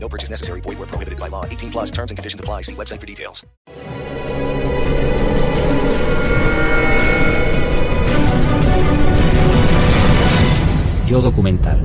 No purchase necessary. Void where prohibited by law. 18 plus terms and conditions apply. See website for details. Yo documental.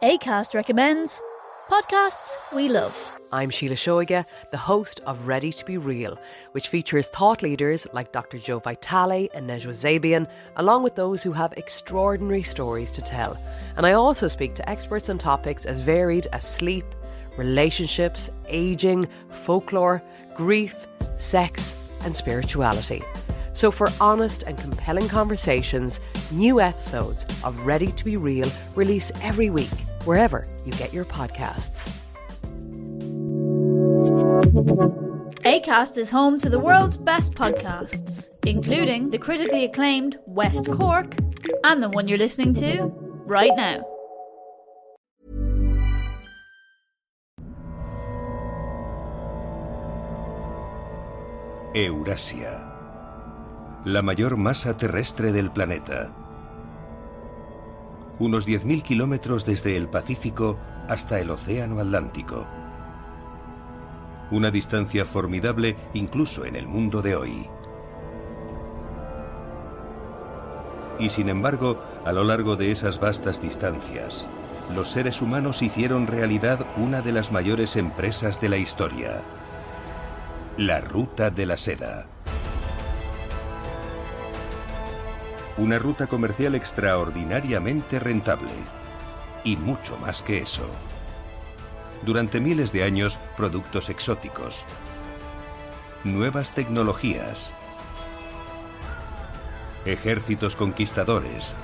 ACAST recommends podcasts we love. I'm Sheila Shoiga, the host of Ready to Be Real, which features thought leaders like Dr. Joe Vitale and Nejwa Zabian, along with those who have extraordinary stories to tell. And I also speak to experts on topics as varied as sleep, relationships, aging, folklore, grief, sex, and spirituality. So, for honest and compelling conversations, new episodes of Ready to Be Real release every week, wherever you get your podcasts. ACAST is home to the world's best podcasts, including the critically acclaimed West Cork and the one you're listening to right now. Eurasia, la mayor masa terrestre del planeta. Unos 10.000 kilómetros desde el Pacífico hasta el Océano Atlántico. Una distancia formidable incluso en el mundo de hoy. Y sin embargo, a lo largo de esas vastas distancias, los seres humanos hicieron realidad una de las mayores empresas de la historia. La Ruta de la Seda. Una ruta comercial extraordinariamente rentable. Y mucho más que eso. Durante miles de años, productos exóticos. Nuevas tecnologías. Ejércitos conquistadores.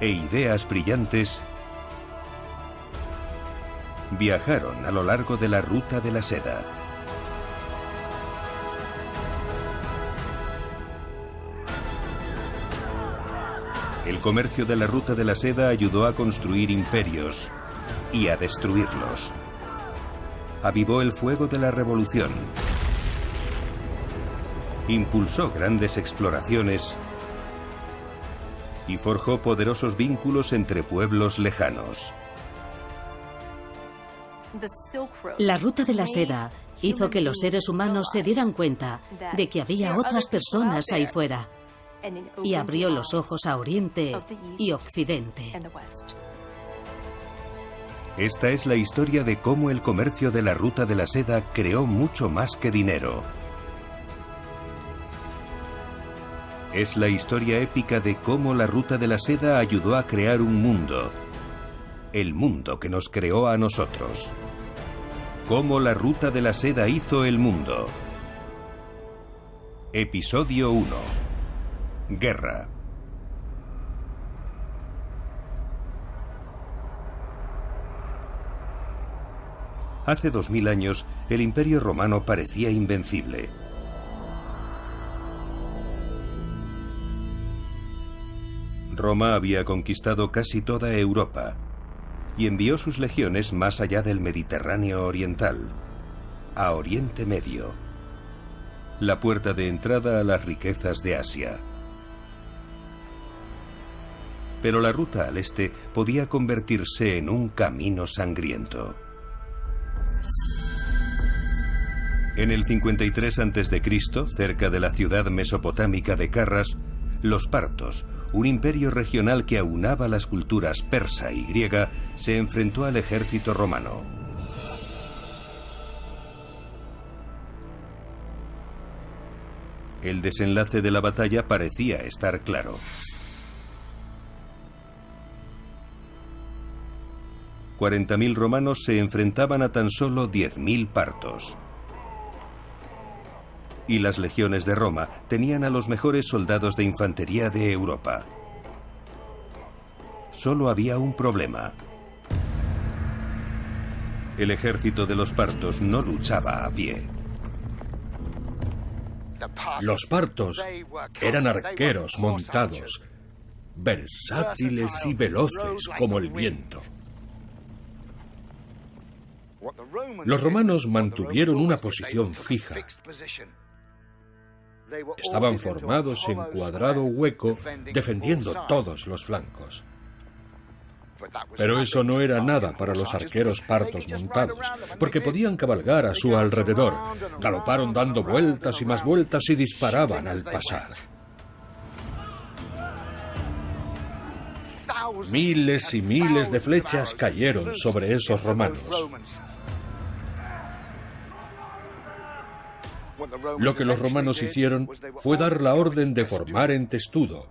E ideas brillantes viajaron a lo largo de la ruta de la seda. El comercio de la ruta de la seda ayudó a construir imperios y a destruirlos. Avivó el fuego de la revolución. Impulsó grandes exploraciones y forjó poderosos vínculos entre pueblos lejanos. La ruta de la seda hizo que los seres humanos se dieran cuenta de que había otras personas ahí fuera y abrió los ojos a Oriente y Occidente. Esta es la historia de cómo el comercio de la ruta de la seda creó mucho más que dinero. Es la historia épica de cómo la ruta de la seda ayudó a crear un mundo. El mundo que nos creó a nosotros. Cómo la ruta de la seda hizo el mundo. Episodio 1. Guerra. Hace dos mil años, el imperio romano parecía invencible. Roma había conquistado casi toda Europa y envió sus legiones más allá del Mediterráneo oriental, a Oriente Medio, la puerta de entrada a las riquezas de Asia. Pero la ruta al este podía convertirse en un camino sangriento. En el 53 a.C., cerca de la ciudad mesopotámica de Carras, los partos, un imperio regional que aunaba las culturas persa y griega, se enfrentó al ejército romano. El desenlace de la batalla parecía estar claro. ...40.000 romanos se enfrentaban a tan solo 10.000 partos. Y las legiones de Roma tenían a los mejores soldados de infantería de Europa. solo había un problema. El ejército de los partos no luchaba a pie. Los partos eran arqueros montados, versátiles y veloces como el viento. Los romanos mantuvieron una posición fija. Estaban formados en cuadrado hueco, defendiendo todos los flancos. Pero eso no era nada para los arqueros partos montados, porque podían cabalgar a su alrededor. Galoparon dando vueltas y más vueltas y disparaban al pasar. Miles y miles de flechas cayeron sobre esos romanos. Lo que los romanos hicieron fue dar la orden de formar en testudo.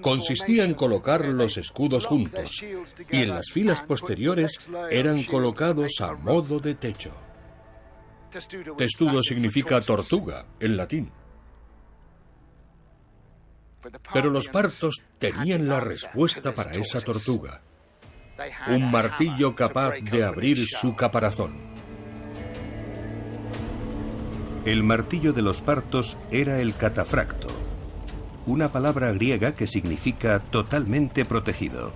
Consistía en colocar los escudos juntos y en las filas posteriores eran colocados a modo de techo. Testudo significa tortuga en latín. Pero los partos tenían la respuesta para esa tortuga. Un martillo capaz de abrir su caparazón. El martillo de los partos era el catafracto, una palabra griega que significa totalmente protegido.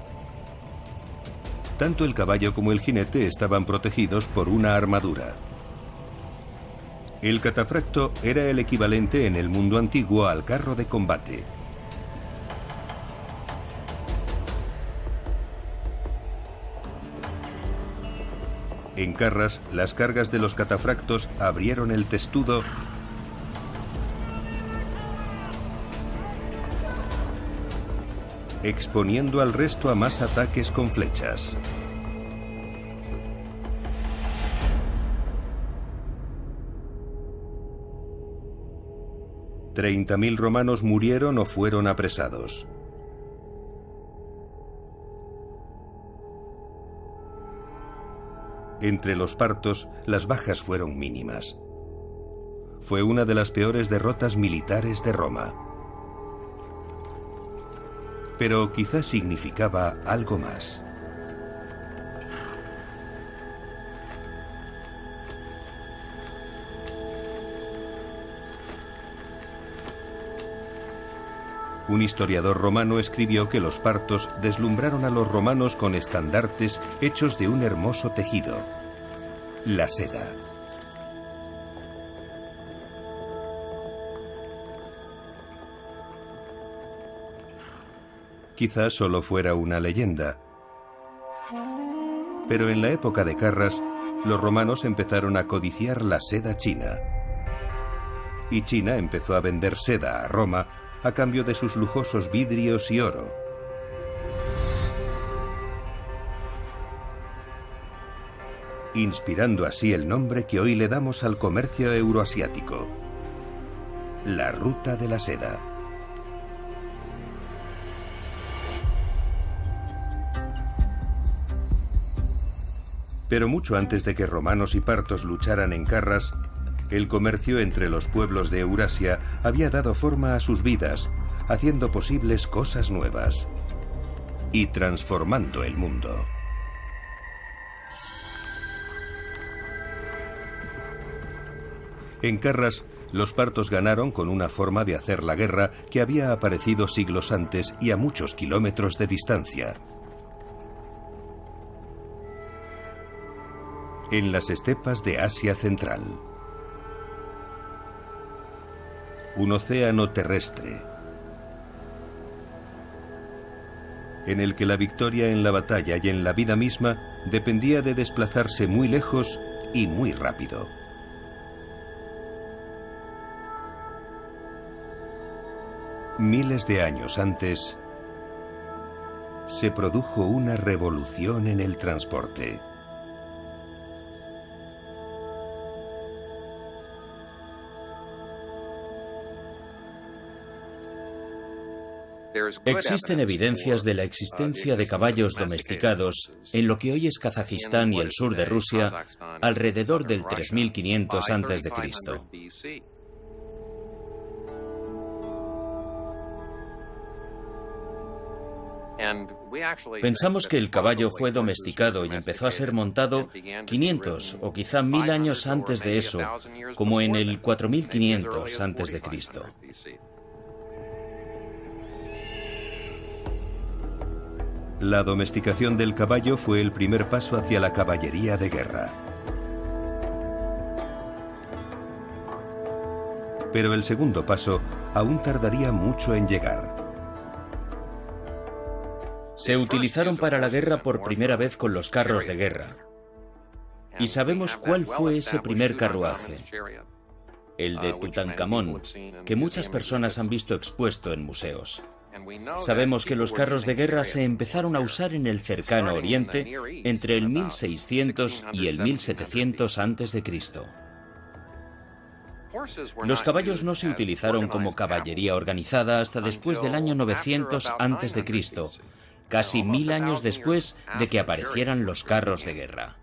Tanto el caballo como el jinete estaban protegidos por una armadura. El catafracto era el equivalente en el mundo antiguo al carro de combate. En Carras, las cargas de los catafractos abrieron el testudo exponiendo al resto a más ataques con flechas. Treinta mil romanos murieron o fueron apresados. Entre los partos, las bajas fueron mínimas. Fue una de las peores derrotas militares de Roma. Pero quizás significaba algo más. Un historiador romano escribió que los partos deslumbraron a los romanos con estandartes hechos de un hermoso tejido, la seda. Quizás solo fuera una leyenda, pero en la época de Carras, los romanos empezaron a codiciar la seda china. Y China empezó a vender seda a Roma a cambio de sus lujosos vidrios y oro. Inspirando así el nombre que hoy le damos al comercio euroasiático, la Ruta de la Seda. Pero mucho antes de que romanos y partos lucharan en Carras, el comercio entre los pueblos de Eurasia había dado forma a sus vidas, haciendo posibles cosas nuevas y transformando el mundo. En Carras, los partos ganaron con una forma de hacer la guerra que había aparecido siglos antes y a muchos kilómetros de distancia. En las estepas de Asia Central un océano terrestre, en el que la victoria en la batalla y en la vida misma dependía de desplazarse muy lejos y muy rápido. Miles de años antes, se produjo una revolución en el transporte. Existen evidencias de la existencia de caballos domesticados en lo que hoy es Kazajistán y el sur de Rusia alrededor del 3500 a.C. Pensamos que el caballo fue domesticado y empezó a ser montado 500 o quizá 1000 años antes de eso, como en el 4500 antes de Cristo. La domesticación del caballo fue el primer paso hacia la caballería de guerra. Pero el segundo paso aún tardaría mucho en llegar. Se utilizaron para la guerra por primera vez con los carros de guerra. Y sabemos cuál fue ese primer carruaje, el de Tutankamón, que muchas personas han visto expuesto en museos. Sabemos que los carros de guerra se empezaron a usar en el cercano Oriente entre el 1600 y el 1700 a.C. Los caballos no se utilizaron como caballería organizada hasta después del año 900 a.C., casi mil años después de que aparecieran los carros de guerra.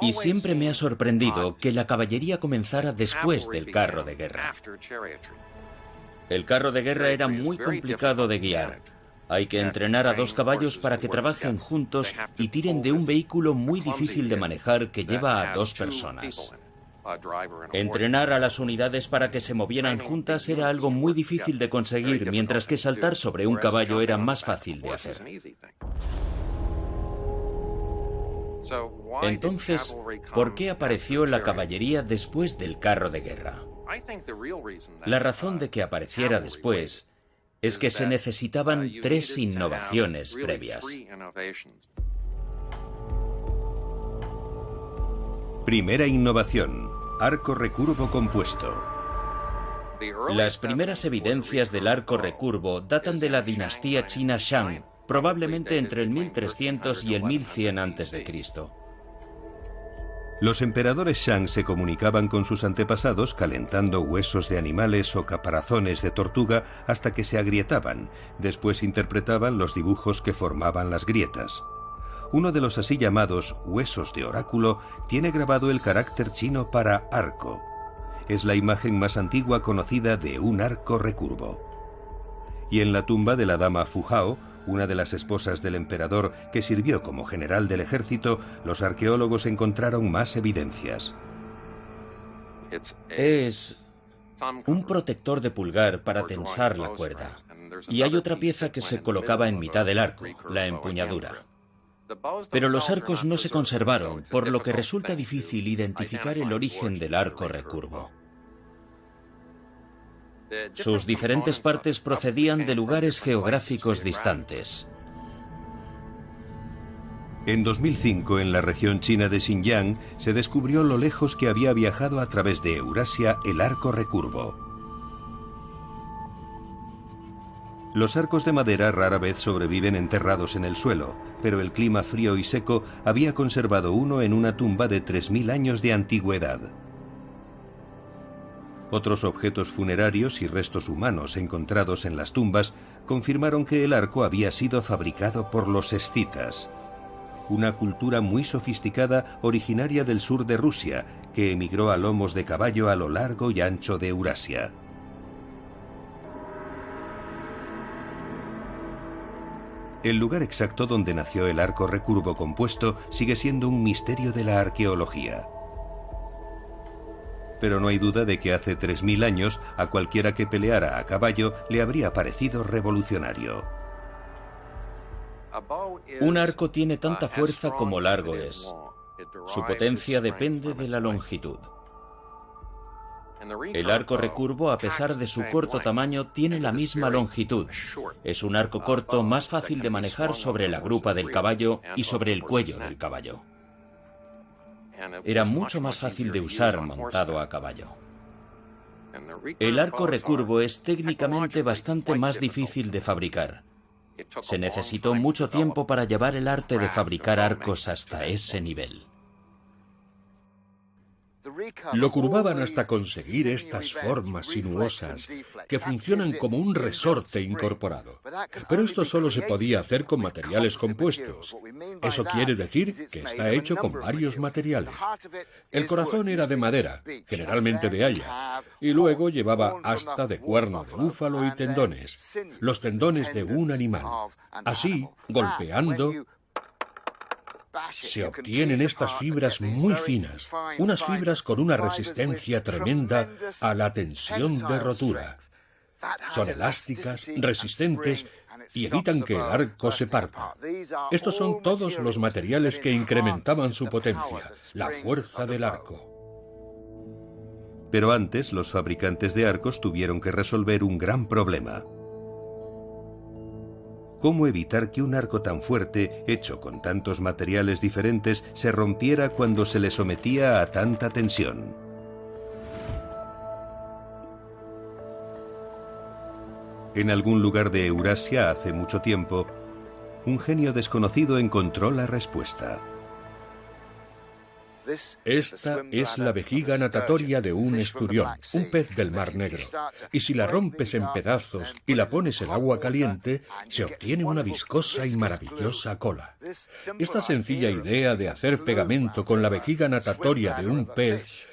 Y siempre me ha sorprendido que la caballería comenzara después del carro de guerra. El carro de guerra era muy complicado de guiar. Hay que entrenar a dos caballos para que trabajen juntos y tiren de un vehículo muy difícil de manejar que lleva a dos personas. Entrenar a las unidades para que se movieran juntas era algo muy difícil de conseguir, mientras que saltar sobre un caballo era más fácil de hacer. Entonces, ¿por qué apareció la caballería después del carro de guerra? La razón de que apareciera después es que se necesitaban tres innovaciones previas. Primera innovación, arco recurvo compuesto. Las primeras evidencias del arco recurvo datan de la dinastía china Shang, probablemente entre el 1300 y el 1100 a.C. Los emperadores Shang se comunicaban con sus antepasados calentando huesos de animales o caparazones de tortuga hasta que se agrietaban. Después interpretaban los dibujos que formaban las grietas. Uno de los así llamados huesos de oráculo tiene grabado el carácter chino para arco. Es la imagen más antigua conocida de un arco recurvo. Y en la tumba de la dama Fujao, una de las esposas del emperador que sirvió como general del ejército, los arqueólogos encontraron más evidencias. Es un protector de pulgar para tensar la cuerda. Y hay otra pieza que se colocaba en mitad del arco, la empuñadura. Pero los arcos no se conservaron, por lo que resulta difícil identificar el origen del arco recurvo. Sus diferentes partes procedían de lugares geográficos distantes. En 2005, en la región china de Xinjiang, se descubrió lo lejos que había viajado a través de Eurasia el arco recurvo. Los arcos de madera rara vez sobreviven enterrados en el suelo, pero el clima frío y seco había conservado uno en una tumba de 3.000 años de antigüedad. Otros objetos funerarios y restos humanos encontrados en las tumbas confirmaron que el arco había sido fabricado por los escitas, una cultura muy sofisticada originaria del sur de Rusia que emigró a lomos de caballo a lo largo y ancho de Eurasia. El lugar exacto donde nació el arco recurvo compuesto sigue siendo un misterio de la arqueología pero no hay duda de que hace 3.000 años a cualquiera que peleara a caballo le habría parecido revolucionario. Un arco tiene tanta fuerza como largo es. Su potencia depende de la longitud. El arco recurvo, a pesar de su corto tamaño, tiene la misma longitud. Es un arco corto más fácil de manejar sobre la grupa del caballo y sobre el cuello del caballo era mucho más fácil de usar montado a caballo. El arco recurvo es técnicamente bastante más difícil de fabricar. Se necesitó mucho tiempo para llevar el arte de fabricar arcos hasta ese nivel. Lo curvaban hasta conseguir estas formas sinuosas que funcionan como un resorte incorporado. Pero esto solo se podía hacer con materiales compuestos. Eso quiere decir que está hecho con varios materiales. El corazón era de madera, generalmente de haya, y luego llevaba asta de cuerno de búfalo y tendones, los tendones de un animal. Así, golpeando, se obtienen estas fibras muy finas, unas fibras con una resistencia tremenda a la tensión de rotura. Son elásticas, resistentes y evitan que el arco se parta. Estos son todos los materiales que incrementaban su potencia, la fuerza del arco. Pero antes los fabricantes de arcos tuvieron que resolver un gran problema cómo evitar que un arco tan fuerte, hecho con tantos materiales diferentes, se rompiera cuando se le sometía a tanta tensión. En algún lugar de Eurasia hace mucho tiempo, un genio desconocido encontró la respuesta. Esta es la vejiga natatoria de un esturión, un pez del Mar Negro. Y si la rompes en pedazos y la pones en agua caliente, se obtiene una viscosa y maravillosa cola. Esta sencilla idea de hacer pegamento con la vejiga natatoria de un pez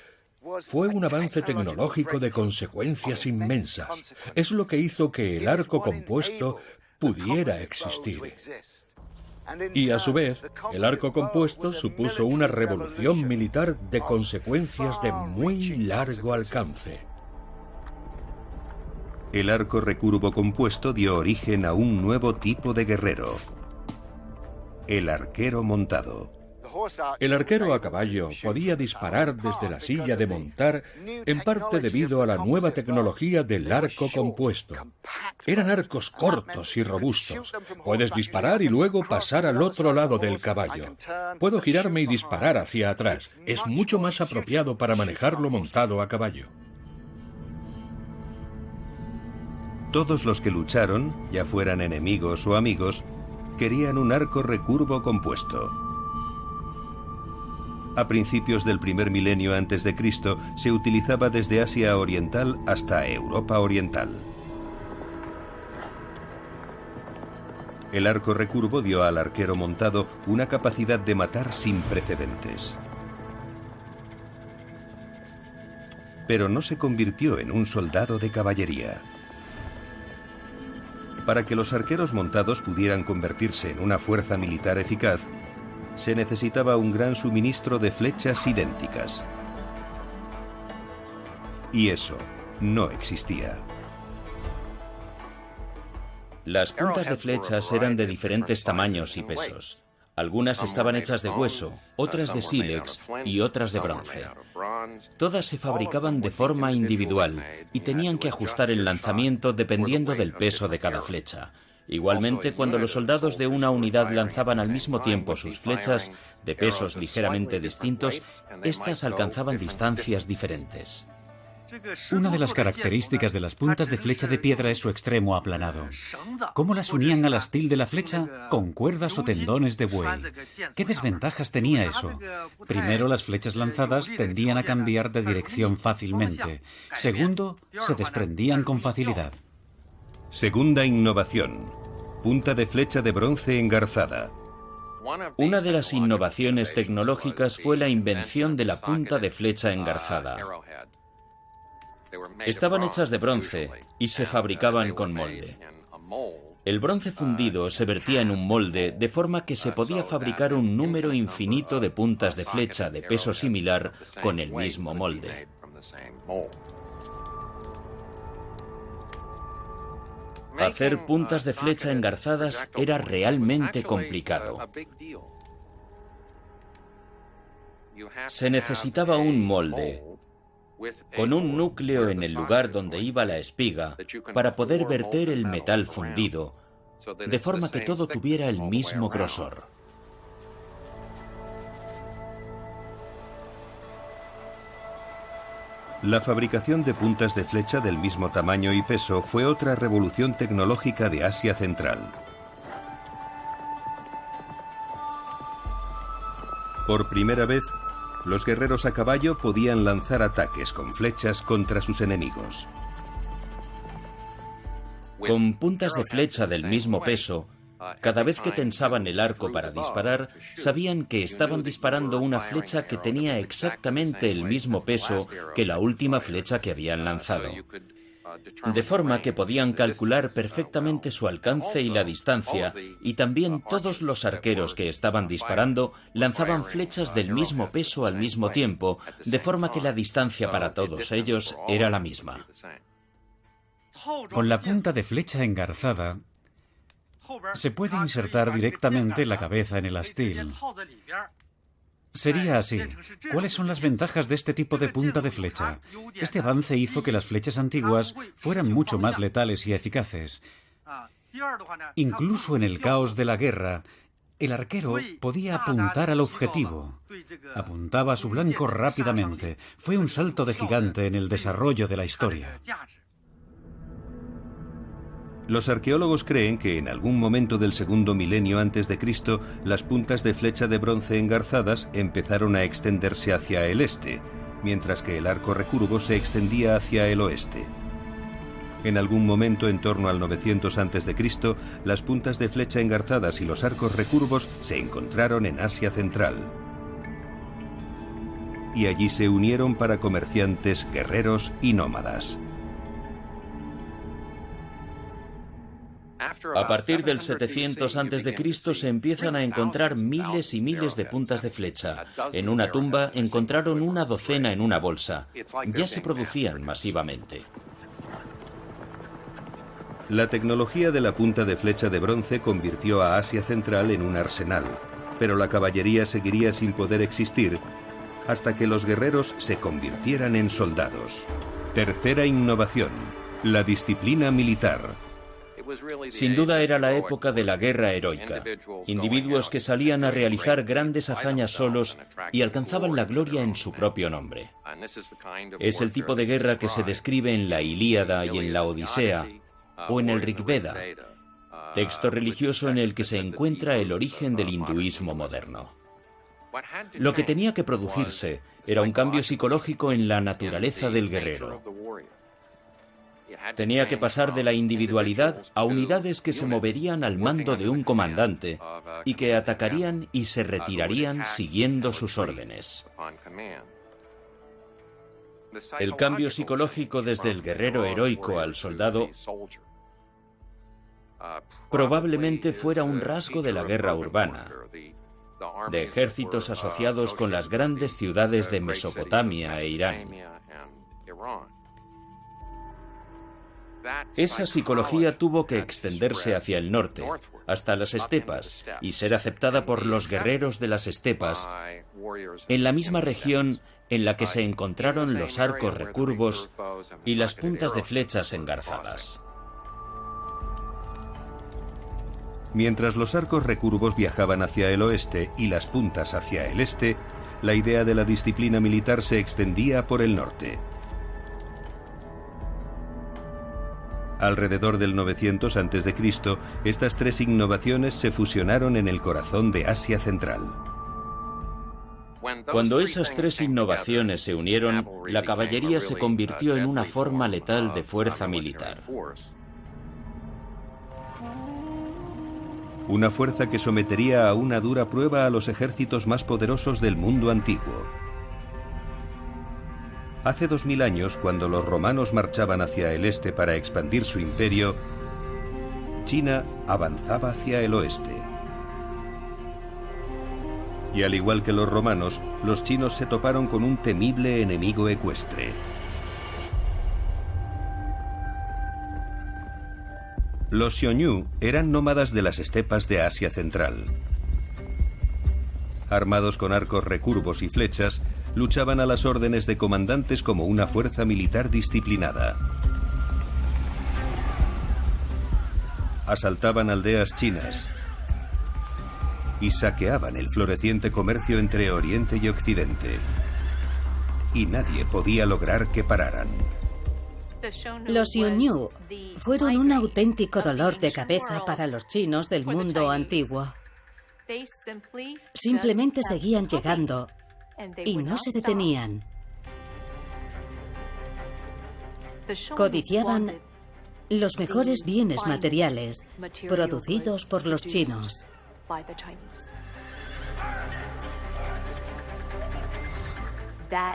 fue un avance tecnológico de consecuencias inmensas. Es lo que hizo que el arco compuesto pudiera existir. Y a su vez, el arco compuesto supuso una revolución militar de consecuencias de muy largo alcance. El arco recurvo compuesto dio origen a un nuevo tipo de guerrero, el arquero montado. El arquero a caballo podía disparar desde la silla de montar en parte debido a la nueva tecnología del arco compuesto. Eran arcos cortos y robustos. Puedes disparar y luego pasar al otro lado del caballo. Puedo girarme y disparar hacia atrás. Es mucho más apropiado para manejarlo montado a caballo. Todos los que lucharon, ya fueran enemigos o amigos, querían un arco recurvo compuesto. A principios del primer milenio antes de Cristo se utilizaba desde Asia Oriental hasta Europa Oriental. El arco recurvo dio al arquero montado una capacidad de matar sin precedentes. Pero no se convirtió en un soldado de caballería. Para que los arqueros montados pudieran convertirse en una fuerza militar eficaz, se necesitaba un gran suministro de flechas idénticas. Y eso no existía. Las puntas de flechas eran de diferentes tamaños y pesos. Algunas estaban hechas de hueso, otras de sílex y otras de bronce. Todas se fabricaban de forma individual y tenían que ajustar el lanzamiento dependiendo del peso de cada flecha. Igualmente, cuando los soldados de una unidad lanzaban al mismo tiempo sus flechas de pesos ligeramente distintos, éstas alcanzaban distancias diferentes. Una de las características de las puntas de flecha de piedra es su extremo aplanado. ¿Cómo las unían al astil de la flecha? Con cuerdas o tendones de buey. ¿Qué desventajas tenía eso? Primero, las flechas lanzadas tendían a cambiar de dirección fácilmente. Segundo, se desprendían con facilidad. Segunda innovación. Punta de flecha de bronce engarzada. Una de las innovaciones tecnológicas fue la invención de la punta de flecha engarzada. Estaban hechas de bronce y se fabricaban con molde. El bronce fundido se vertía en un molde de forma que se podía fabricar un número infinito de puntas de flecha de peso similar con el mismo molde. Hacer puntas de flecha engarzadas era realmente complicado. Se necesitaba un molde con un núcleo en el lugar donde iba la espiga para poder verter el metal fundido, de forma que todo tuviera el mismo grosor. La fabricación de puntas de flecha del mismo tamaño y peso fue otra revolución tecnológica de Asia Central. Por primera vez, Los guerreros a caballo podían lanzar ataques con flechas contra sus enemigos. Con puntas de flecha del mismo peso, cada vez que tensaban el arco para disparar, sabían que estaban disparando una flecha que tenía exactamente el mismo peso que la última flecha que habían lanzado. De forma que podían calcular perfectamente su alcance y la distancia, y también todos los arqueros que estaban disparando lanzaban flechas del mismo peso al mismo tiempo, de forma que la distancia para todos ellos era la misma. Con la punta de flecha engarzada, se puede insertar directamente la cabeza en el astil. Sería así. ¿Cuáles son las ventajas de este tipo de punta de flecha? Este avance hizo que las flechas antiguas fueran mucho más letales y eficaces. Incluso en el caos de la guerra, el arquero podía apuntar al objetivo. Apuntaba a su blanco rápidamente. Fue un salto de gigante en el desarrollo de la historia. Los arqueólogos creen que en algún momento del segundo milenio antes de Cristo, las puntas de flecha de bronce engarzadas empezaron a extenderse hacia el este, mientras que el arco recurvo se extendía hacia el oeste. En algún momento en torno al 900 a.C., las puntas de flecha engarzadas y los arcos recurvos se encontraron en Asia Central. Y allí se unieron para comerciantes, guerreros y nómadas. A partir del 700 a.C. se empiezan a encontrar miles y miles de puntas de flecha. En una tumba encontraron una docena en una bolsa. Ya se producían masivamente. La tecnología de la punta de flecha de bronce convirtió a Asia Central en un arsenal, pero la caballería seguiría sin poder existir hasta que los guerreros se convirtieran en soldados. Tercera innovación, la disciplina militar. Sin duda era la época de la guerra heroica. Individuos que salían a realizar grandes hazañas solos y alcanzaban la gloria en su propio nombre. Es el tipo de guerra que se describe en la Ilíada y en la Odisea, o en el Rig Veda, texto religioso en el que se encuentra el origen del hinduismo moderno. Lo que tenía que producirse era un cambio psicológico en la naturaleza del guerrero. Tenía que pasar de la individualidad a unidades que se moverían al mando de un comandante y que atacarían y se retirarían siguiendo sus órdenes. El cambio psicológico desde el guerrero heroico al soldado probablemente fuera un rasgo de la guerra urbana, de ejércitos asociados con las grandes ciudades de Mesopotamia e Irán. Esa psicología tuvo que extenderse hacia el norte, hasta las estepas, y ser aceptada por los guerreros de las estepas, en la misma región en la que se encontraron los arcos recurvos y las puntas de flechas engarzadas. Mientras los arcos recurvos viajaban hacia el oeste y las puntas hacia el este, la idea de la disciplina militar se extendía por el norte. Alrededor del 900 a.C., estas tres innovaciones se fusionaron en el corazón de Asia Central. Cuando esas tres innovaciones se unieron, la caballería se convirtió en una forma letal de fuerza militar. Una fuerza que sometería a una dura prueba a los ejércitos más poderosos del mundo antiguo. Hace dos mil años, cuando los romanos marchaban hacia el este para expandir su imperio, China avanzaba hacia el oeste. Y al igual que los romanos, los chinos se toparon con un temible enemigo ecuestre. Los Xiongnu eran nómadas de las estepas de Asia Central. Armados con arcos recurvos y flechas, luchaban a las órdenes de comandantes como una fuerza militar disciplinada. Asaltaban aldeas chinas y saqueaban el floreciente comercio entre Oriente y Occidente. Y nadie podía lograr que pararan. Los Yunyu fueron un auténtico dolor de cabeza para los chinos del mundo antiguo. Simplemente seguían llegando y no se detenían. Codiciaban los mejores bienes materiales producidos por los chinos.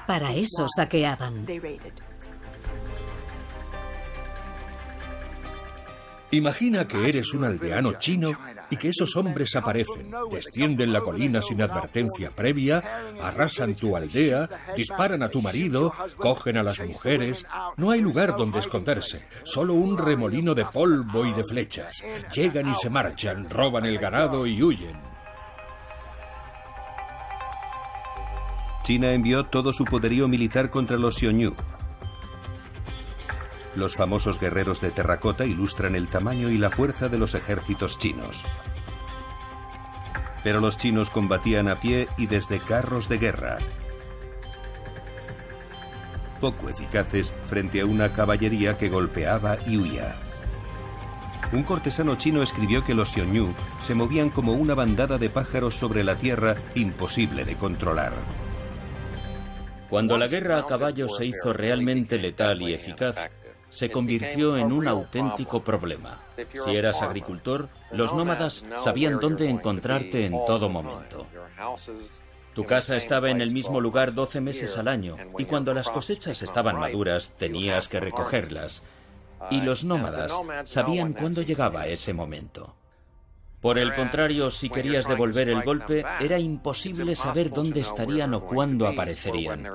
Para eso saqueaban. Imagina que eres un aldeano chino y que esos hombres aparecen, descienden la colina sin advertencia previa, arrasan tu aldea, disparan a tu marido, cogen a las mujeres. No hay lugar donde esconderse, solo un remolino de polvo y de flechas. Llegan y se marchan, roban el ganado y huyen. China envió todo su poderío militar contra los Xiongnu, los famosos guerreros de terracota ilustran el tamaño y la fuerza de los ejércitos chinos. Pero los chinos combatían a pie y desde carros de guerra, poco eficaces frente a una caballería que golpeaba y huía. Un cortesano chino escribió que los Xiongnu se movían como una bandada de pájaros sobre la tierra imposible de controlar. Cuando la guerra a caballo se hizo realmente letal y eficaz, se convirtió en un auténtico problema. Si eras agricultor, los nómadas sabían dónde encontrarte en todo momento. Tu casa estaba en el mismo lugar 12 meses al año y cuando las cosechas estaban maduras tenías que recogerlas. Y los nómadas sabían cuándo llegaba ese momento. Por el contrario, si querías devolver el golpe, era imposible saber dónde estarían o cuándo aparecerían.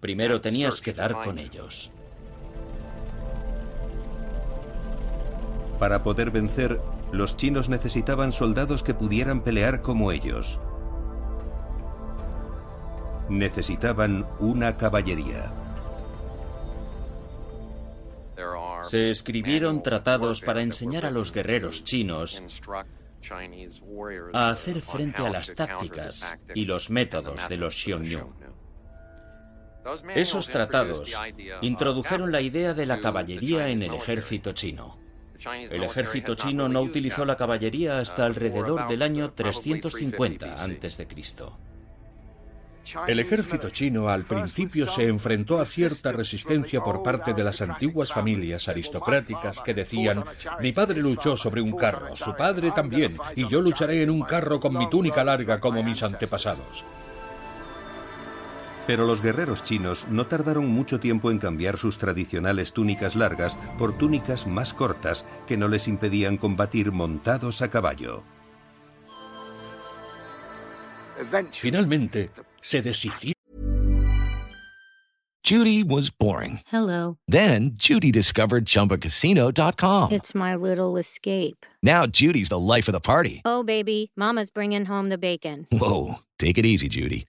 Primero tenías que dar con ellos. Para poder vencer, los chinos necesitaban soldados que pudieran pelear como ellos. Necesitaban una caballería. Se escribieron tratados para enseñar a los guerreros chinos a hacer frente a las tácticas y los métodos de los Xiongnu. Esos tratados introdujeron la idea de la caballería en el ejército chino. El ejército chino no utilizó la caballería hasta alrededor del año 350 a.C. El ejército chino al principio se enfrentó a cierta resistencia por parte de las antiguas familias aristocráticas que decían, mi padre luchó sobre un carro, su padre también, y yo lucharé en un carro con mi túnica larga como mis antepasados. Pero los guerreros chinos no tardaron mucho tiempo en cambiar sus tradicionales túnicas largas por túnicas más cortas que no les impedían combatir montados a caballo. Finalmente, se deshicieron. Judy was boring. Hello. Then Judy discovered ChumbaCasino.com. It's my little escape. Now Judy's the life of the party. Oh, baby, Mama's bringing home the bacon. Whoa, take it easy, Judy.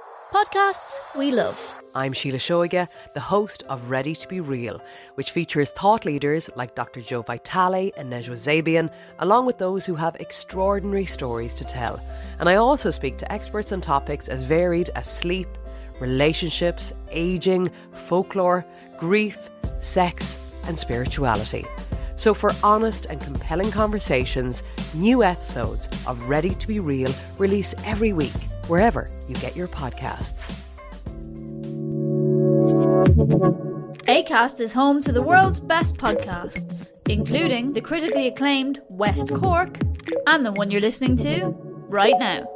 podcasts we love. I'm Sheila Shoiga, the host of Ready to Be Real, which features thought leaders like Dr. Joe Vitale and Nejwa Zabian, along with those who have extraordinary stories to tell. And I also speak to experts on topics as varied as sleep, relationships, aging, folklore, grief, sex, and spirituality. So, for honest and compelling conversations, new episodes of Ready to Be Real release every week, wherever you get your podcasts. ACAST is home to the world's best podcasts, including the critically acclaimed West Cork and the one you're listening to right now.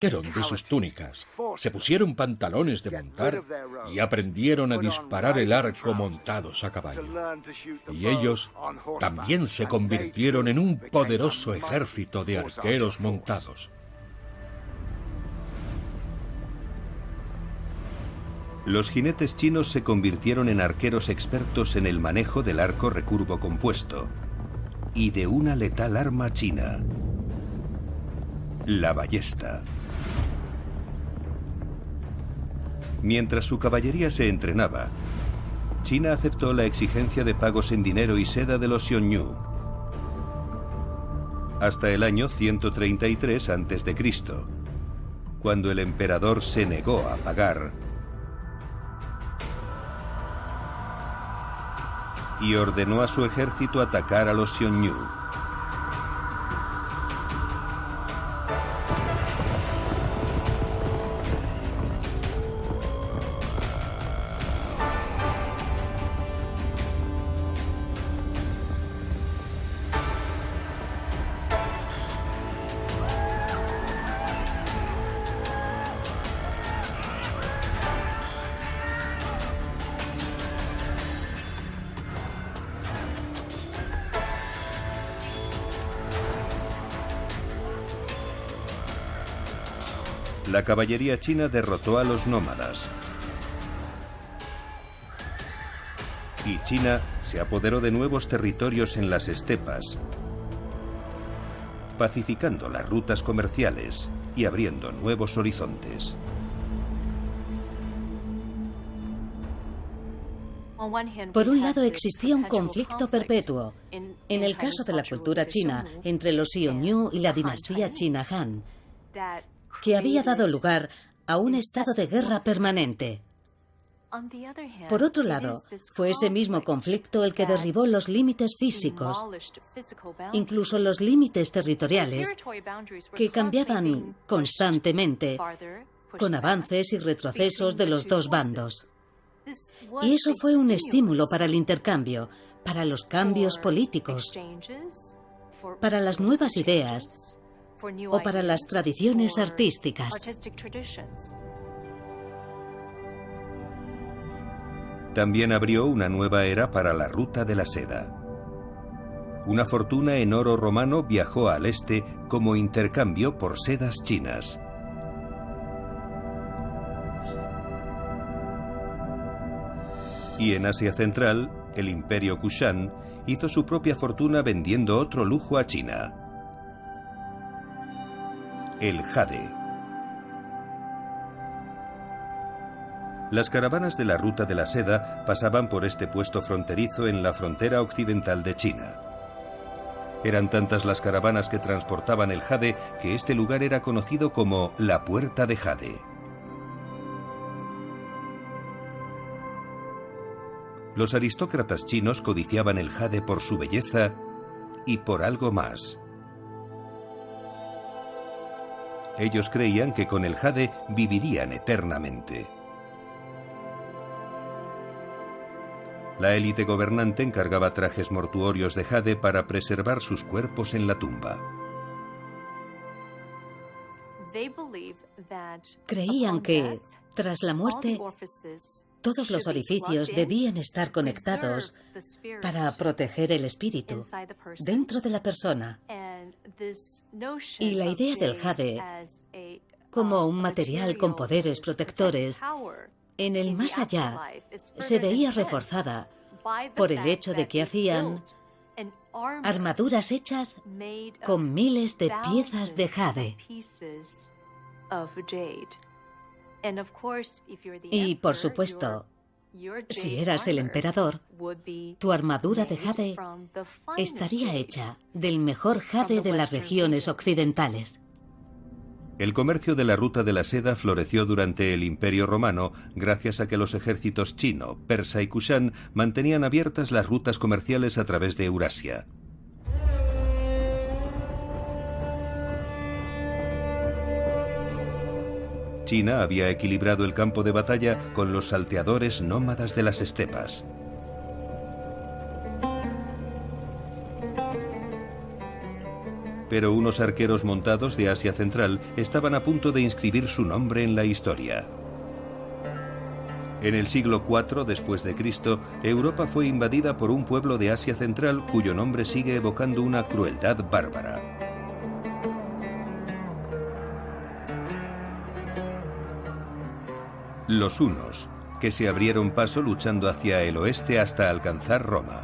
De sus túnicas, se pusieron pantalones de montar y aprendieron a disparar el arco montados a caballo. Y ellos también se convirtieron en un poderoso ejército de arqueros montados. Los jinetes chinos se convirtieron en arqueros expertos en el manejo del arco recurvo compuesto y de una letal arma china, la ballesta. Mientras su caballería se entrenaba, China aceptó la exigencia de pagos en dinero y seda de los Xiongnu. Hasta el año 133 a.C., cuando el emperador se negó a pagar y ordenó a su ejército atacar a los Xiongnu. Caballería china derrotó a los nómadas. Y China se apoderó de nuevos territorios en las estepas, pacificando las rutas comerciales y abriendo nuevos horizontes. Por un lado existía un conflicto perpetuo, en el caso de la cultura china, entre los Xiongnu y la dinastía China Han, que había dado lugar a un estado de guerra permanente. Por otro lado, fue ese mismo conflicto el que derribó los límites físicos, incluso los límites territoriales, que cambiaban constantemente con avances y retrocesos de los dos bandos. Y eso fue un estímulo para el intercambio, para los cambios políticos, para las nuevas ideas o para las tradiciones artísticas. También abrió una nueva era para la ruta de la seda. Una fortuna en oro romano viajó al este como intercambio por sedas chinas. Y en Asia Central, el imperio Kushan hizo su propia fortuna vendiendo otro lujo a China, el jade. Las caravanas de la Ruta de la Seda pasaban por este puesto fronterizo en la frontera occidental de China. Eran tantas las caravanas que transportaban el jade que este lugar era conocido como la Puerta de Jade. Los aristócratas chinos codiciaban el jade por su belleza y por algo más. Ellos creían que con el jade vivirían eternamente. La élite gobernante encargaba trajes mortuorios de jade para preservar sus cuerpos en la tumba. Creían que, tras la muerte, todos los orificios debían estar conectados para proteger el espíritu dentro de la persona. Y la idea del jade como un material con poderes protectores en el más allá se veía reforzada por el hecho de que hacían armaduras hechas con miles de piezas de jade. Y por supuesto, si eras el emperador, tu armadura de jade estaría hecha del mejor jade de las regiones occidentales. El comercio de la ruta de la seda floreció durante el Imperio Romano gracias a que los ejércitos chino, persa y kushan mantenían abiertas las rutas comerciales a través de Eurasia. China había equilibrado el campo de batalla con los salteadores nómadas de las estepas. pero unos arqueros montados de Asia Central estaban a punto de inscribir su nombre en la historia. En el siglo IV después de Cristo, Europa fue invadida por un pueblo de Asia Central cuyo nombre sigue evocando una crueldad bárbara. Los hunos, que se abrieron paso luchando hacia el oeste hasta alcanzar Roma.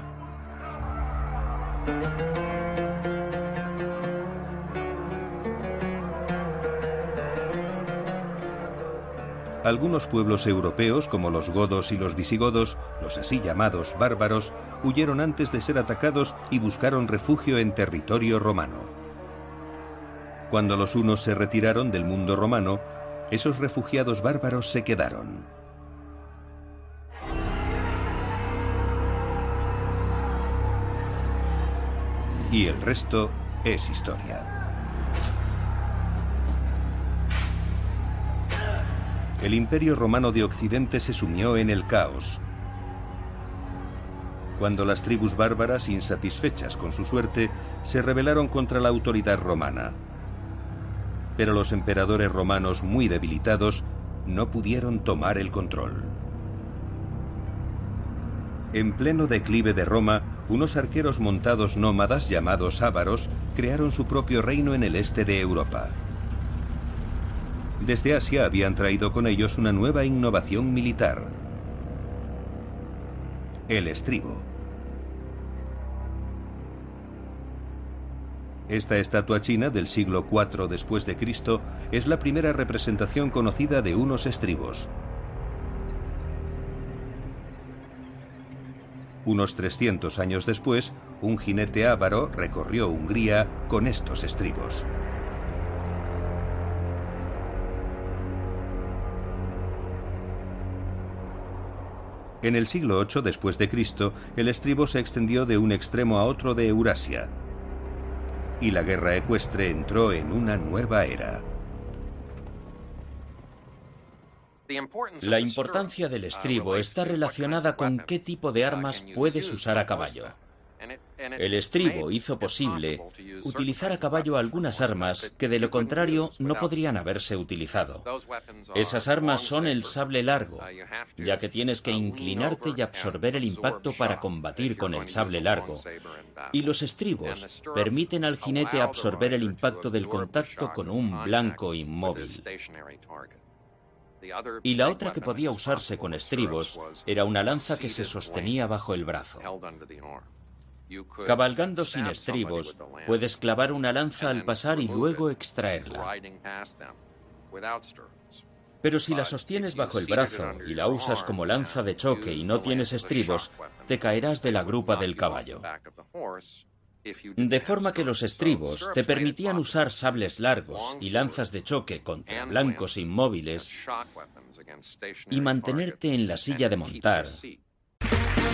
Algunos pueblos europeos, como los godos y los visigodos, los así llamados bárbaros, huyeron antes de ser atacados y buscaron refugio en territorio romano. Cuando los hunos se retiraron del mundo romano, esos refugiados bárbaros se quedaron. Y el resto es historia. el imperio romano de Occidente se sumió en el caos. Cuando las tribus bárbaras, insatisfechas con su suerte, se rebelaron contra la autoridad romana. Pero los emperadores romanos, muy debilitados, no pudieron tomar el control. En pleno declive de Roma, unos arqueros montados nómadas llamados ávaros crearon su propio reino en el este de Europa. Desde Asia habían traído con ellos una nueva innovación militar, el estribo. Esta estatua china del siglo IV después de Cristo es la primera representación conocida de unos estribos. Unos 300 años después, un jinete ávaro recorrió Hungría con estos estribos. En el siglo VIII después de Cristo, el estribo se extendió de un extremo a otro de Eurasia, y la guerra ecuestre entró en una nueva era. La importancia del estribo está relacionada con qué tipo de armas puedes usar a caballo. El estribo hizo posible utilizar a caballo algunas armas que de lo contrario no podrían haberse utilizado. Esas armas son el sable largo, ya que tienes que inclinarte y absorber el impacto para combatir con el sable largo. Y los estribos permiten al jinete absorber el impacto del contacto con un blanco inmóvil. Y la otra que podía usarse con estribos era una lanza que se sostenía bajo el brazo. Cabalgando sin estribos, puedes clavar una lanza al pasar y luego extraerla. Pero si la sostienes bajo el brazo y la usas como lanza de choque y no tienes estribos, te caerás de la grupa del caballo. De forma que los estribos te permitían usar sables largos y lanzas de choque contra blancos inmóviles y mantenerte en la silla de montar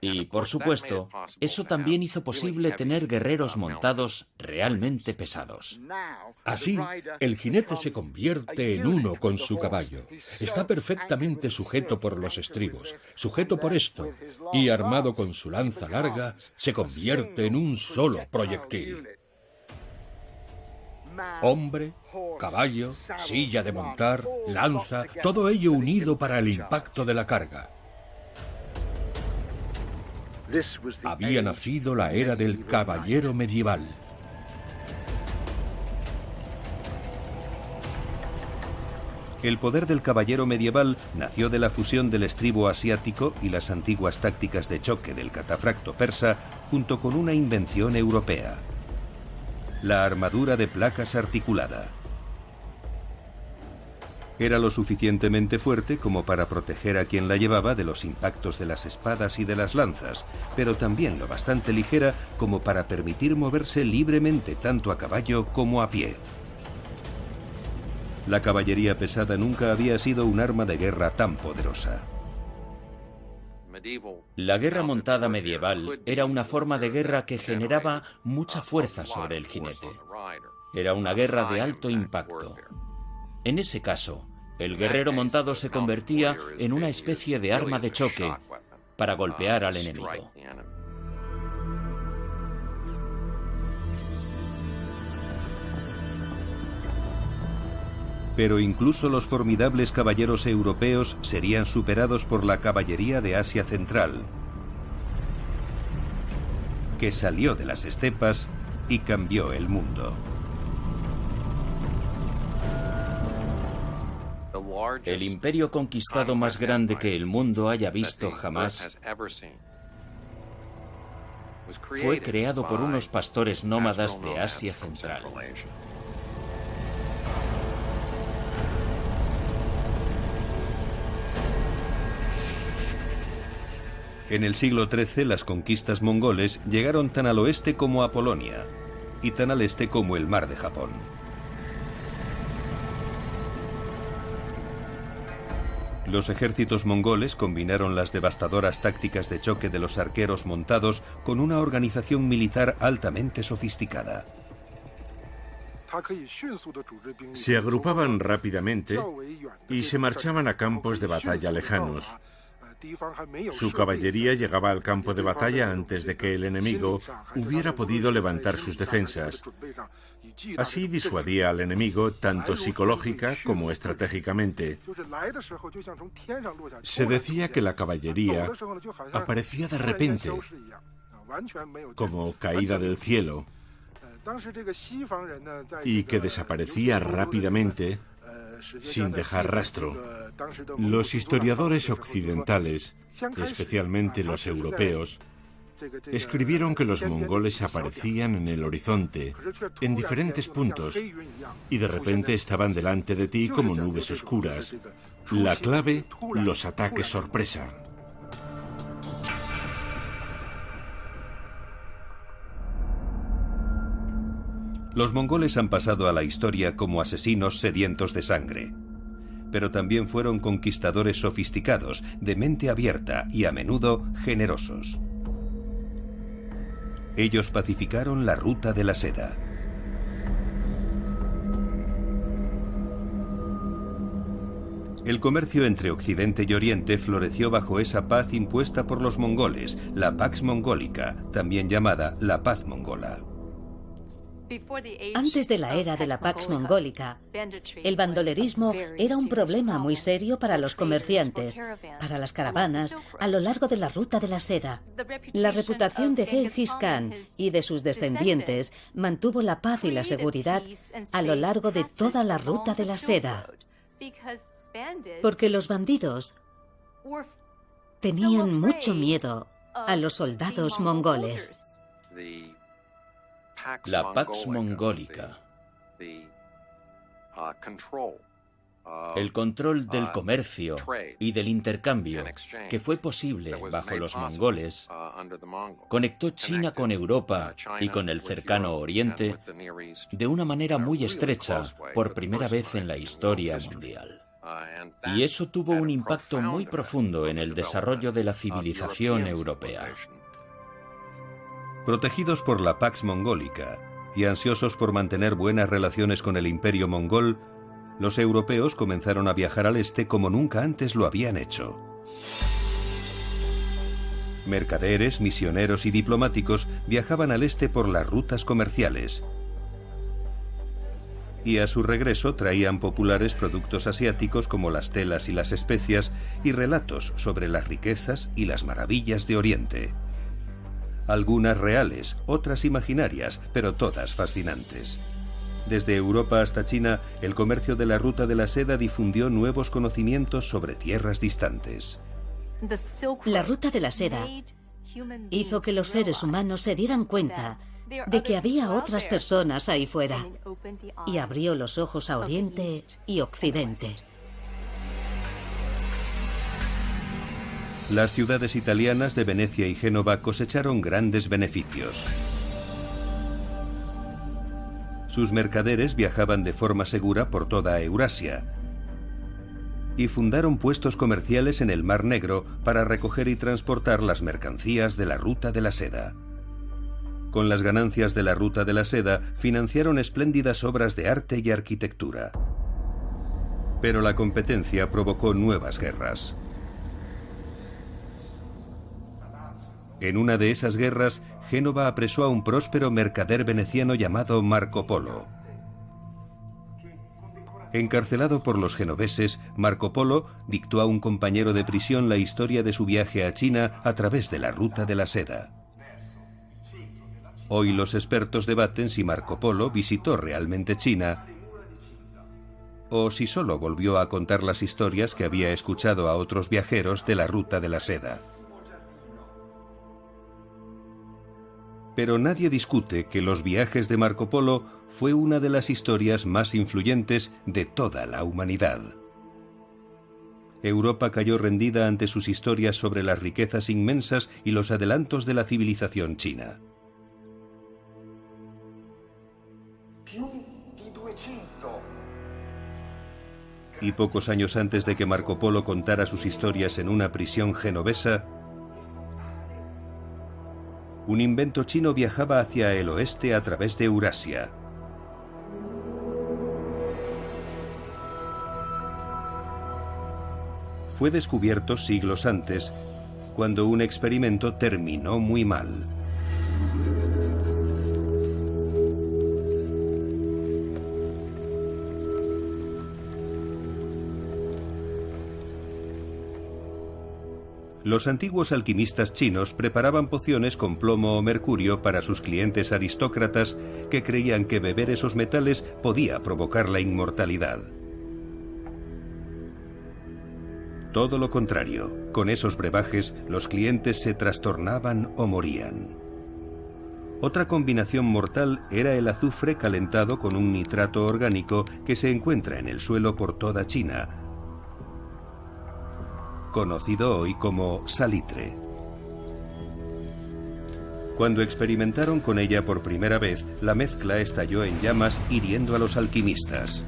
Y, por supuesto, eso también hizo posible tener guerreros montados realmente pesados. Así, el jinete se convierte en uno con su caballo. Está perfectamente sujeto por los estribos, sujeto por esto, y armado con su lanza larga, se convierte en un solo proyectil. Hombre, caballo, silla de montar, lanza, todo ello unido para el impacto de la carga. Había nacido la era del caballero medieval. El poder del caballero medieval nació de la fusión del estribo asiático y las antiguas tácticas de choque del catafracto persa junto con una invención europea, la armadura de placas articulada. Era lo suficientemente fuerte como para proteger a quien la llevaba de los impactos de las espadas y de las lanzas, pero también lo bastante ligera como para permitir moverse libremente tanto a caballo como a pie. La caballería pesada nunca había sido un arma de guerra tan poderosa. La guerra montada medieval era una forma de guerra que generaba mucha fuerza sobre el jinete. Era una guerra de alto impacto. En ese caso, el guerrero montado se convertía en una especie de arma de choque para golpear al enemigo. Pero incluso los formidables caballeros europeos serían superados por la caballería de Asia Central, que salió de las estepas y cambió el mundo. El imperio conquistado más grande que el mundo haya visto jamás fue creado por unos pastores nómadas de Asia Central. En el siglo XIII las conquistas mongoles llegaron tan al oeste como a Polonia y tan al este como el mar de Japón. Los ejércitos mongoles combinaron las devastadoras tácticas de choque de los arqueros montados con una organización militar altamente sofisticada. Se agrupaban rápidamente y se marchaban a campos de batalla lejanos. Su caballería llegaba al campo de batalla antes de que el enemigo hubiera podido levantar sus defensas. Así disuadía al enemigo tanto psicológica como estratégicamente. Se decía que la caballería aparecía de repente, como caída del cielo, y que desaparecía rápidamente sin dejar rastro. Los historiadores occidentales, especialmente los europeos, escribieron que los mongoles aparecían en el horizonte, en diferentes puntos, y de repente estaban delante de ti como nubes oscuras. La clave, los ataques sorpresa. Los mongoles han pasado a la historia como asesinos sedientos de sangre pero también fueron conquistadores sofisticados, de mente abierta y a menudo generosos. Ellos pacificaron la ruta de la seda. El comercio entre Occidente y Oriente floreció bajo esa paz impuesta por los mongoles, la Pax Mongólica, también llamada la paz mongola. Antes de la era de la Pax Mongólica, el bandolerismo era un problema muy serio para los comerciantes, para las caravanas, a lo largo de la ruta de la seda. La reputación de Genghis Khan y de sus descendientes mantuvo la paz y la seguridad a lo largo de toda la ruta de la seda. Porque los bandidos tenían mucho miedo a los soldados mongoles la Pax Mongólica. El control del comercio y del intercambio que fue posible bajo los mongoles conectó China con Europa y con el cercano Oriente de una manera muy estrecha por primera vez en la historia mundial. Y eso tuvo un impacto muy profundo en el desarrollo de la civilización europea. Protegidos por la Pax Mongólica y ansiosos por mantener buenas relaciones con el imperio mongol, los europeos comenzaron a viajar al este como nunca antes lo habían hecho. Mercaderes, misioneros y diplomáticos viajaban al este por las rutas comerciales. Y a su regreso traían populares productos asiáticos como las telas y las especias y relatos sobre las riquezas y las maravillas de Oriente algunas reales, otras imaginarias, pero todas fascinantes. Desde Europa hasta China, el comercio de la ruta de la seda difundió nuevos conocimientos sobre tierras distantes. La ruta de la seda hizo que los seres humanos se dieran cuenta de que había otras personas ahí fuera y abrió los ojos a Oriente y Occidente. Las ciudades italianas de Venecia y Génova cosecharon grandes beneficios. Sus mercaderes viajaban de forma segura por toda Eurasia y fundaron puestos comerciales en el Mar Negro para recoger y transportar las mercancías de la Ruta de la Seda. Con las ganancias de la Ruta de la Seda financiaron espléndidas obras de arte y arquitectura. Pero la competencia provocó nuevas guerras. En una de esas guerras, Génova apresó a un próspero mercader veneciano llamado Marco Polo. Encarcelado por los genoveses, Marco Polo dictó a un compañero de prisión la historia de su viaje a China a través de la ruta de la seda. Hoy los expertos debaten si Marco Polo visitó realmente China o si solo volvió a contar las historias que había escuchado a otros viajeros de la ruta de la seda. Pero nadie discute que los viajes de Marco Polo fue una de las historias más influyentes de toda la humanidad. Europa cayó rendida ante sus historias sobre las riquezas inmensas y los adelantos de la civilización china. y pocos años antes de que Marco Polo contara sus historias en una prisión genovesa, un invento chino viajaba hacia el oeste a través de Eurasia. Fue descubierto siglos antes, cuando un experimento terminó muy mal. Los antiguos alquimistas chinos preparaban pociones con plomo o mercurio para sus clientes aristócratas que creían que beber esos metales podía provocar la inmortalidad. Todo lo contrario, con esos brebajes los clientes se trastornaban o morían. Otra combinación mortal era el azufre calentado con un nitrato orgánico que se encuentra en el suelo por toda China, conocido hoy como salitre. Cuando experimentaron con ella por primera vez, la mezcla estalló en llamas hiriendo a los alquimistas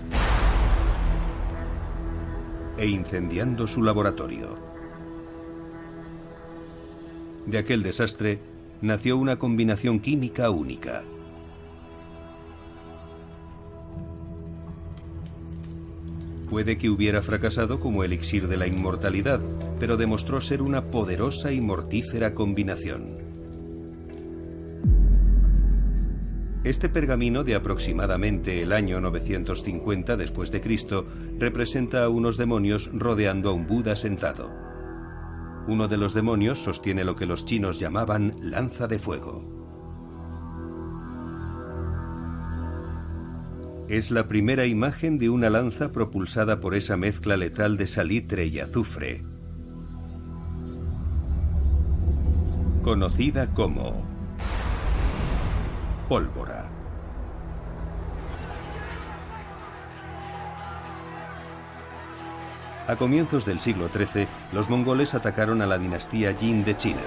e incendiando su laboratorio. De aquel desastre nació una combinación química única. Puede que hubiera fracasado como elixir de la inmortalidad, pero demostró ser una poderosa y mortífera combinación. Este pergamino de aproximadamente el año 950 después de Cristo representa a unos demonios rodeando a un Buda sentado. Uno de los demonios sostiene lo que los chinos llamaban lanza de fuego. Es la primera imagen de una lanza propulsada por esa mezcla letal de salitre y azufre, conocida como pólvora. A comienzos del siglo XIII, los mongoles atacaron a la dinastía Jin de China.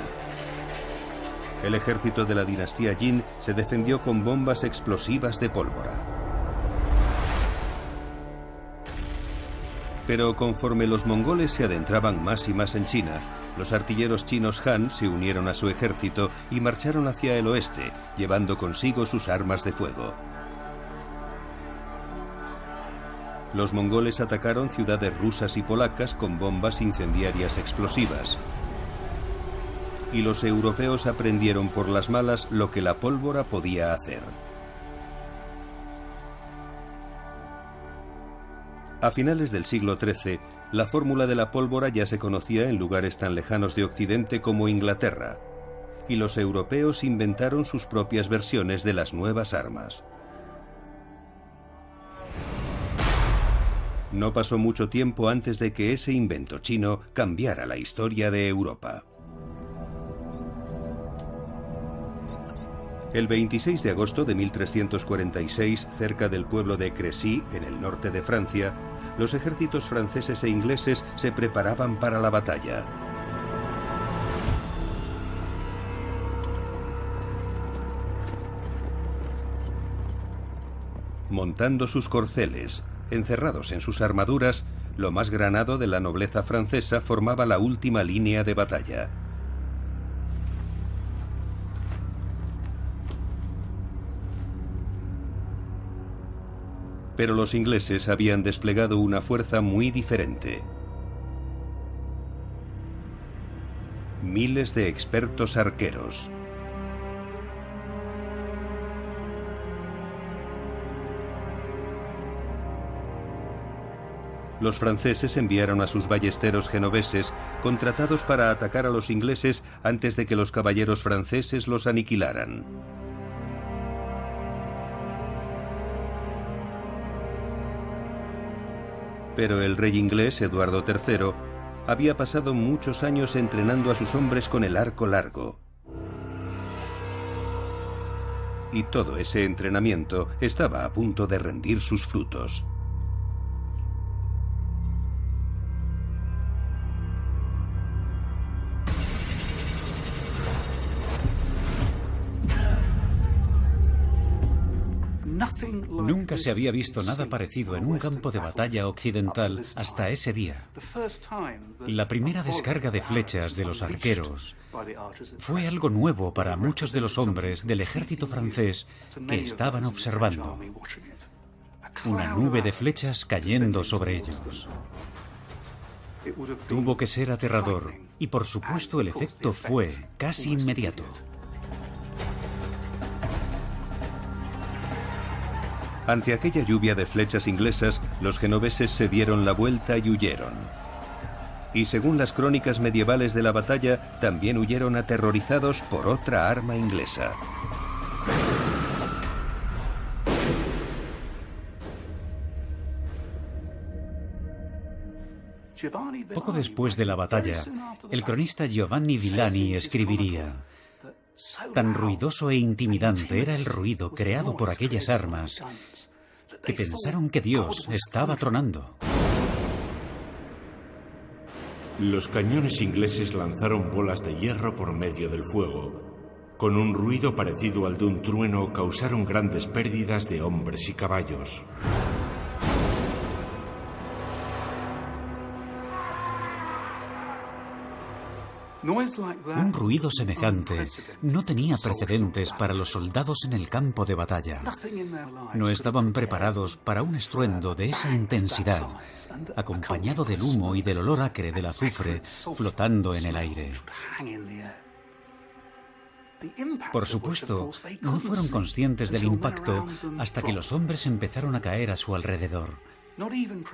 El ejército de la dinastía Jin se defendió con bombas explosivas de pólvora. Pero conforme los mongoles se adentraban más y más en China, los artilleros chinos Han se unieron a su ejército y marcharon hacia el oeste, llevando consigo sus armas de fuego. Los mongoles atacaron ciudades rusas y polacas con bombas incendiarias explosivas. Y los europeos aprendieron por las malas lo que la pólvora podía hacer. A finales del siglo XIII, la fórmula de la pólvora ya se conocía en lugares tan lejanos de Occidente como Inglaterra, y los europeos inventaron sus propias versiones de las nuevas armas. No pasó mucho tiempo antes de que ese invento chino cambiara la historia de Europa. El 26 de agosto de 1346, cerca del pueblo de Crecy, en el norte de Francia, los ejércitos franceses e ingleses se preparaban para la batalla. Montando sus corceles, encerrados en sus armaduras, lo más granado de la nobleza francesa formaba la última línea de batalla. Pero los ingleses habían desplegado una fuerza muy diferente. Miles de expertos arqueros, los franceses enviaron a sus ballesteros genoveses, contratados para atacar a los ingleses antes de que los caballeros franceses los aniquilaran. Pero el rey inglés Eduardo III había pasado muchos años entrenando a sus hombres con el arco largo. Y todo ese entrenamiento estaba a punto de rendir sus frutos. Nunca se había visto nada parecido en un campo de batalla occidental hasta ese día. La primera descarga de flechas de los arqueros fue algo nuevo para muchos de los hombres del ejército francés que estaban observando. Una nube de flechas cayendo sobre ellos. Tuvo que ser aterrador y por supuesto el efecto fue casi inmediato. Ante aquella lluvia de flechas inglesas, los genoveses se dieron la vuelta y huyeron. Y según las crónicas medievales de la batalla, también huyeron aterrorizados por otra arma inglesa. Poco después de la batalla, el cronista Giovanni Villani escribiría, Tan ruidoso e intimidante era el ruido creado por aquellas armas que pensaron que Dios estaba tronando. Los cañones ingleses lanzaron bolas de hierro por medio del fuego. Con un ruido parecido al de un trueno causaron grandes pérdidas de hombres y caballos. Un ruido semejante no tenía precedentes para los soldados en el campo de batalla. No estaban preparados para un estruendo de esa intensidad, acompañado del humo y del olor acre del azufre flotando en el aire. Por supuesto, no fueron conscientes del impacto hasta que los hombres empezaron a caer a su alrededor.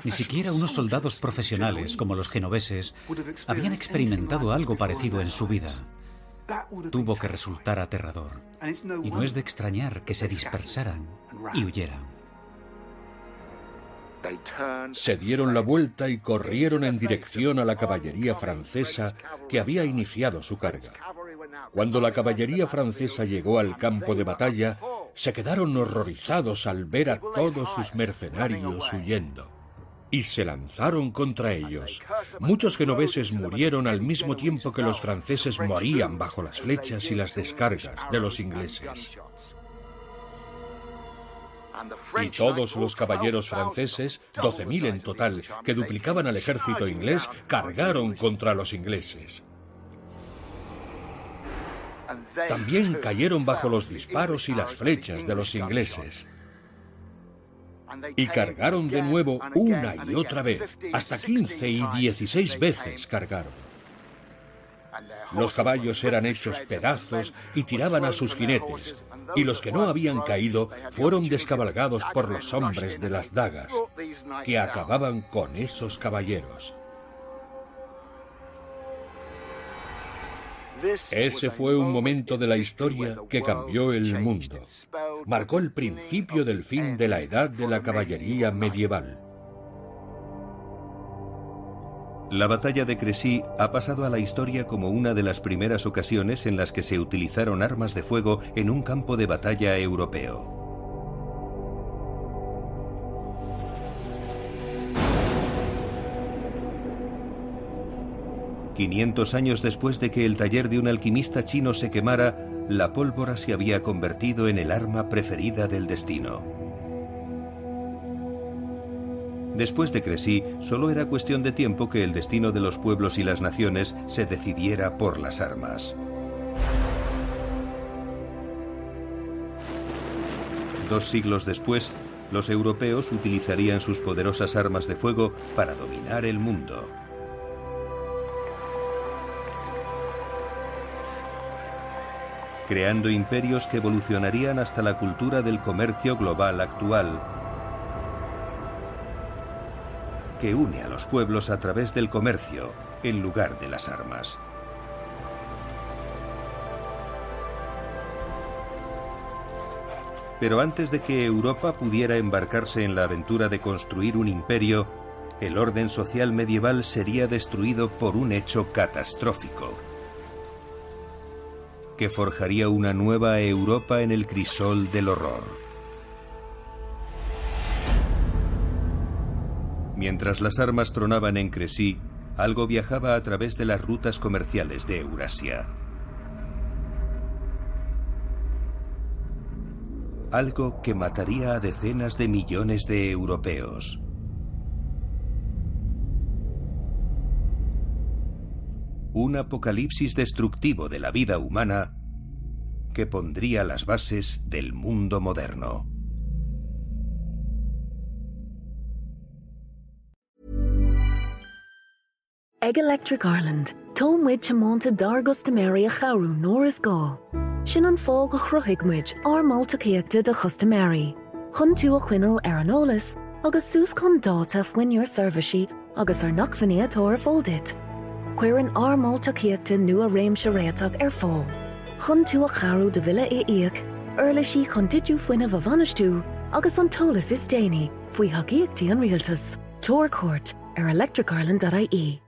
Ni siquiera unos soldados profesionales como los genoveses habían experimentado algo parecido en su vida. Tuvo que resultar aterrador. Y no es de extrañar que se dispersaran y huyeran. Se dieron la vuelta y corrieron en dirección a la caballería francesa que había iniciado su carga. Cuando la caballería francesa llegó al campo de batalla, se quedaron horrorizados al ver a todos sus mercenarios huyendo. Y se lanzaron contra ellos. Muchos genoveses murieron al mismo tiempo que los franceses morían bajo las flechas y las descargas de los ingleses. Y todos los caballeros franceses, 12.000 en total, que duplicaban al ejército inglés, cargaron contra los ingleses. También cayeron bajo los disparos y las flechas de los ingleses. Y cargaron de nuevo una y otra vez, hasta 15 y 16 veces cargaron. Los caballos eran hechos pedazos y tiraban a sus jinetes, y los que no habían caído fueron descabalgados por los hombres de las dagas, que acababan con esos caballeros. Ese fue un momento de la historia que cambió el mundo. Marcó el principio del fin de la edad de la caballería medieval. La batalla de Crecy ha pasado a la historia como una de las primeras ocasiones en las que se utilizaron armas de fuego en un campo de batalla europeo. 500 años después de que el taller de un alquimista chino se quemara, la pólvora se había convertido en el arma preferida del destino. Después de Crecy, solo era cuestión de tiempo que el destino de los pueblos y las naciones se decidiera por las armas. Dos siglos después, los europeos utilizarían sus poderosas armas de fuego para dominar el mundo. Creando imperios que evolucionarían hasta la cultura del comercio global actual, que une a los pueblos a través del comercio en lugar de las armas. Pero antes de que Europa pudiera embarcarse en la aventura de construir un imperio, el orden social medieval sería destruido por un hecho catastrófico que forjaría una nueva Europa en el crisol del horror. Mientras las armas tronaban en Crecy, algo viajaba a través de las rutas comerciales de Eurasia. Algo que mataría a decenas de millones de europeos. Un apocalipsis destructivo de la vida humana que pondría las bases del mundo moderno. Egg Electric Ireland, Tom muid monta dargus de Mary a chaú nóir is gá. Sin an fá go chruthigmuid á mátaíachta de chusta Mary. Chn tú a chuinal ar an ólas agus sús chun dáta foioinúor serviceí agus ar nachfaníatóir fóldit. chuir an armótaíochtta nu a réim se réach ar fáil. Chn tú a charú de viile é íoc, Erle sí chun ditú foioine bh vanistú agus antólas is déine faoi hagéíochttaí an rialtas, Tor cuat ar Electric Ireland.í.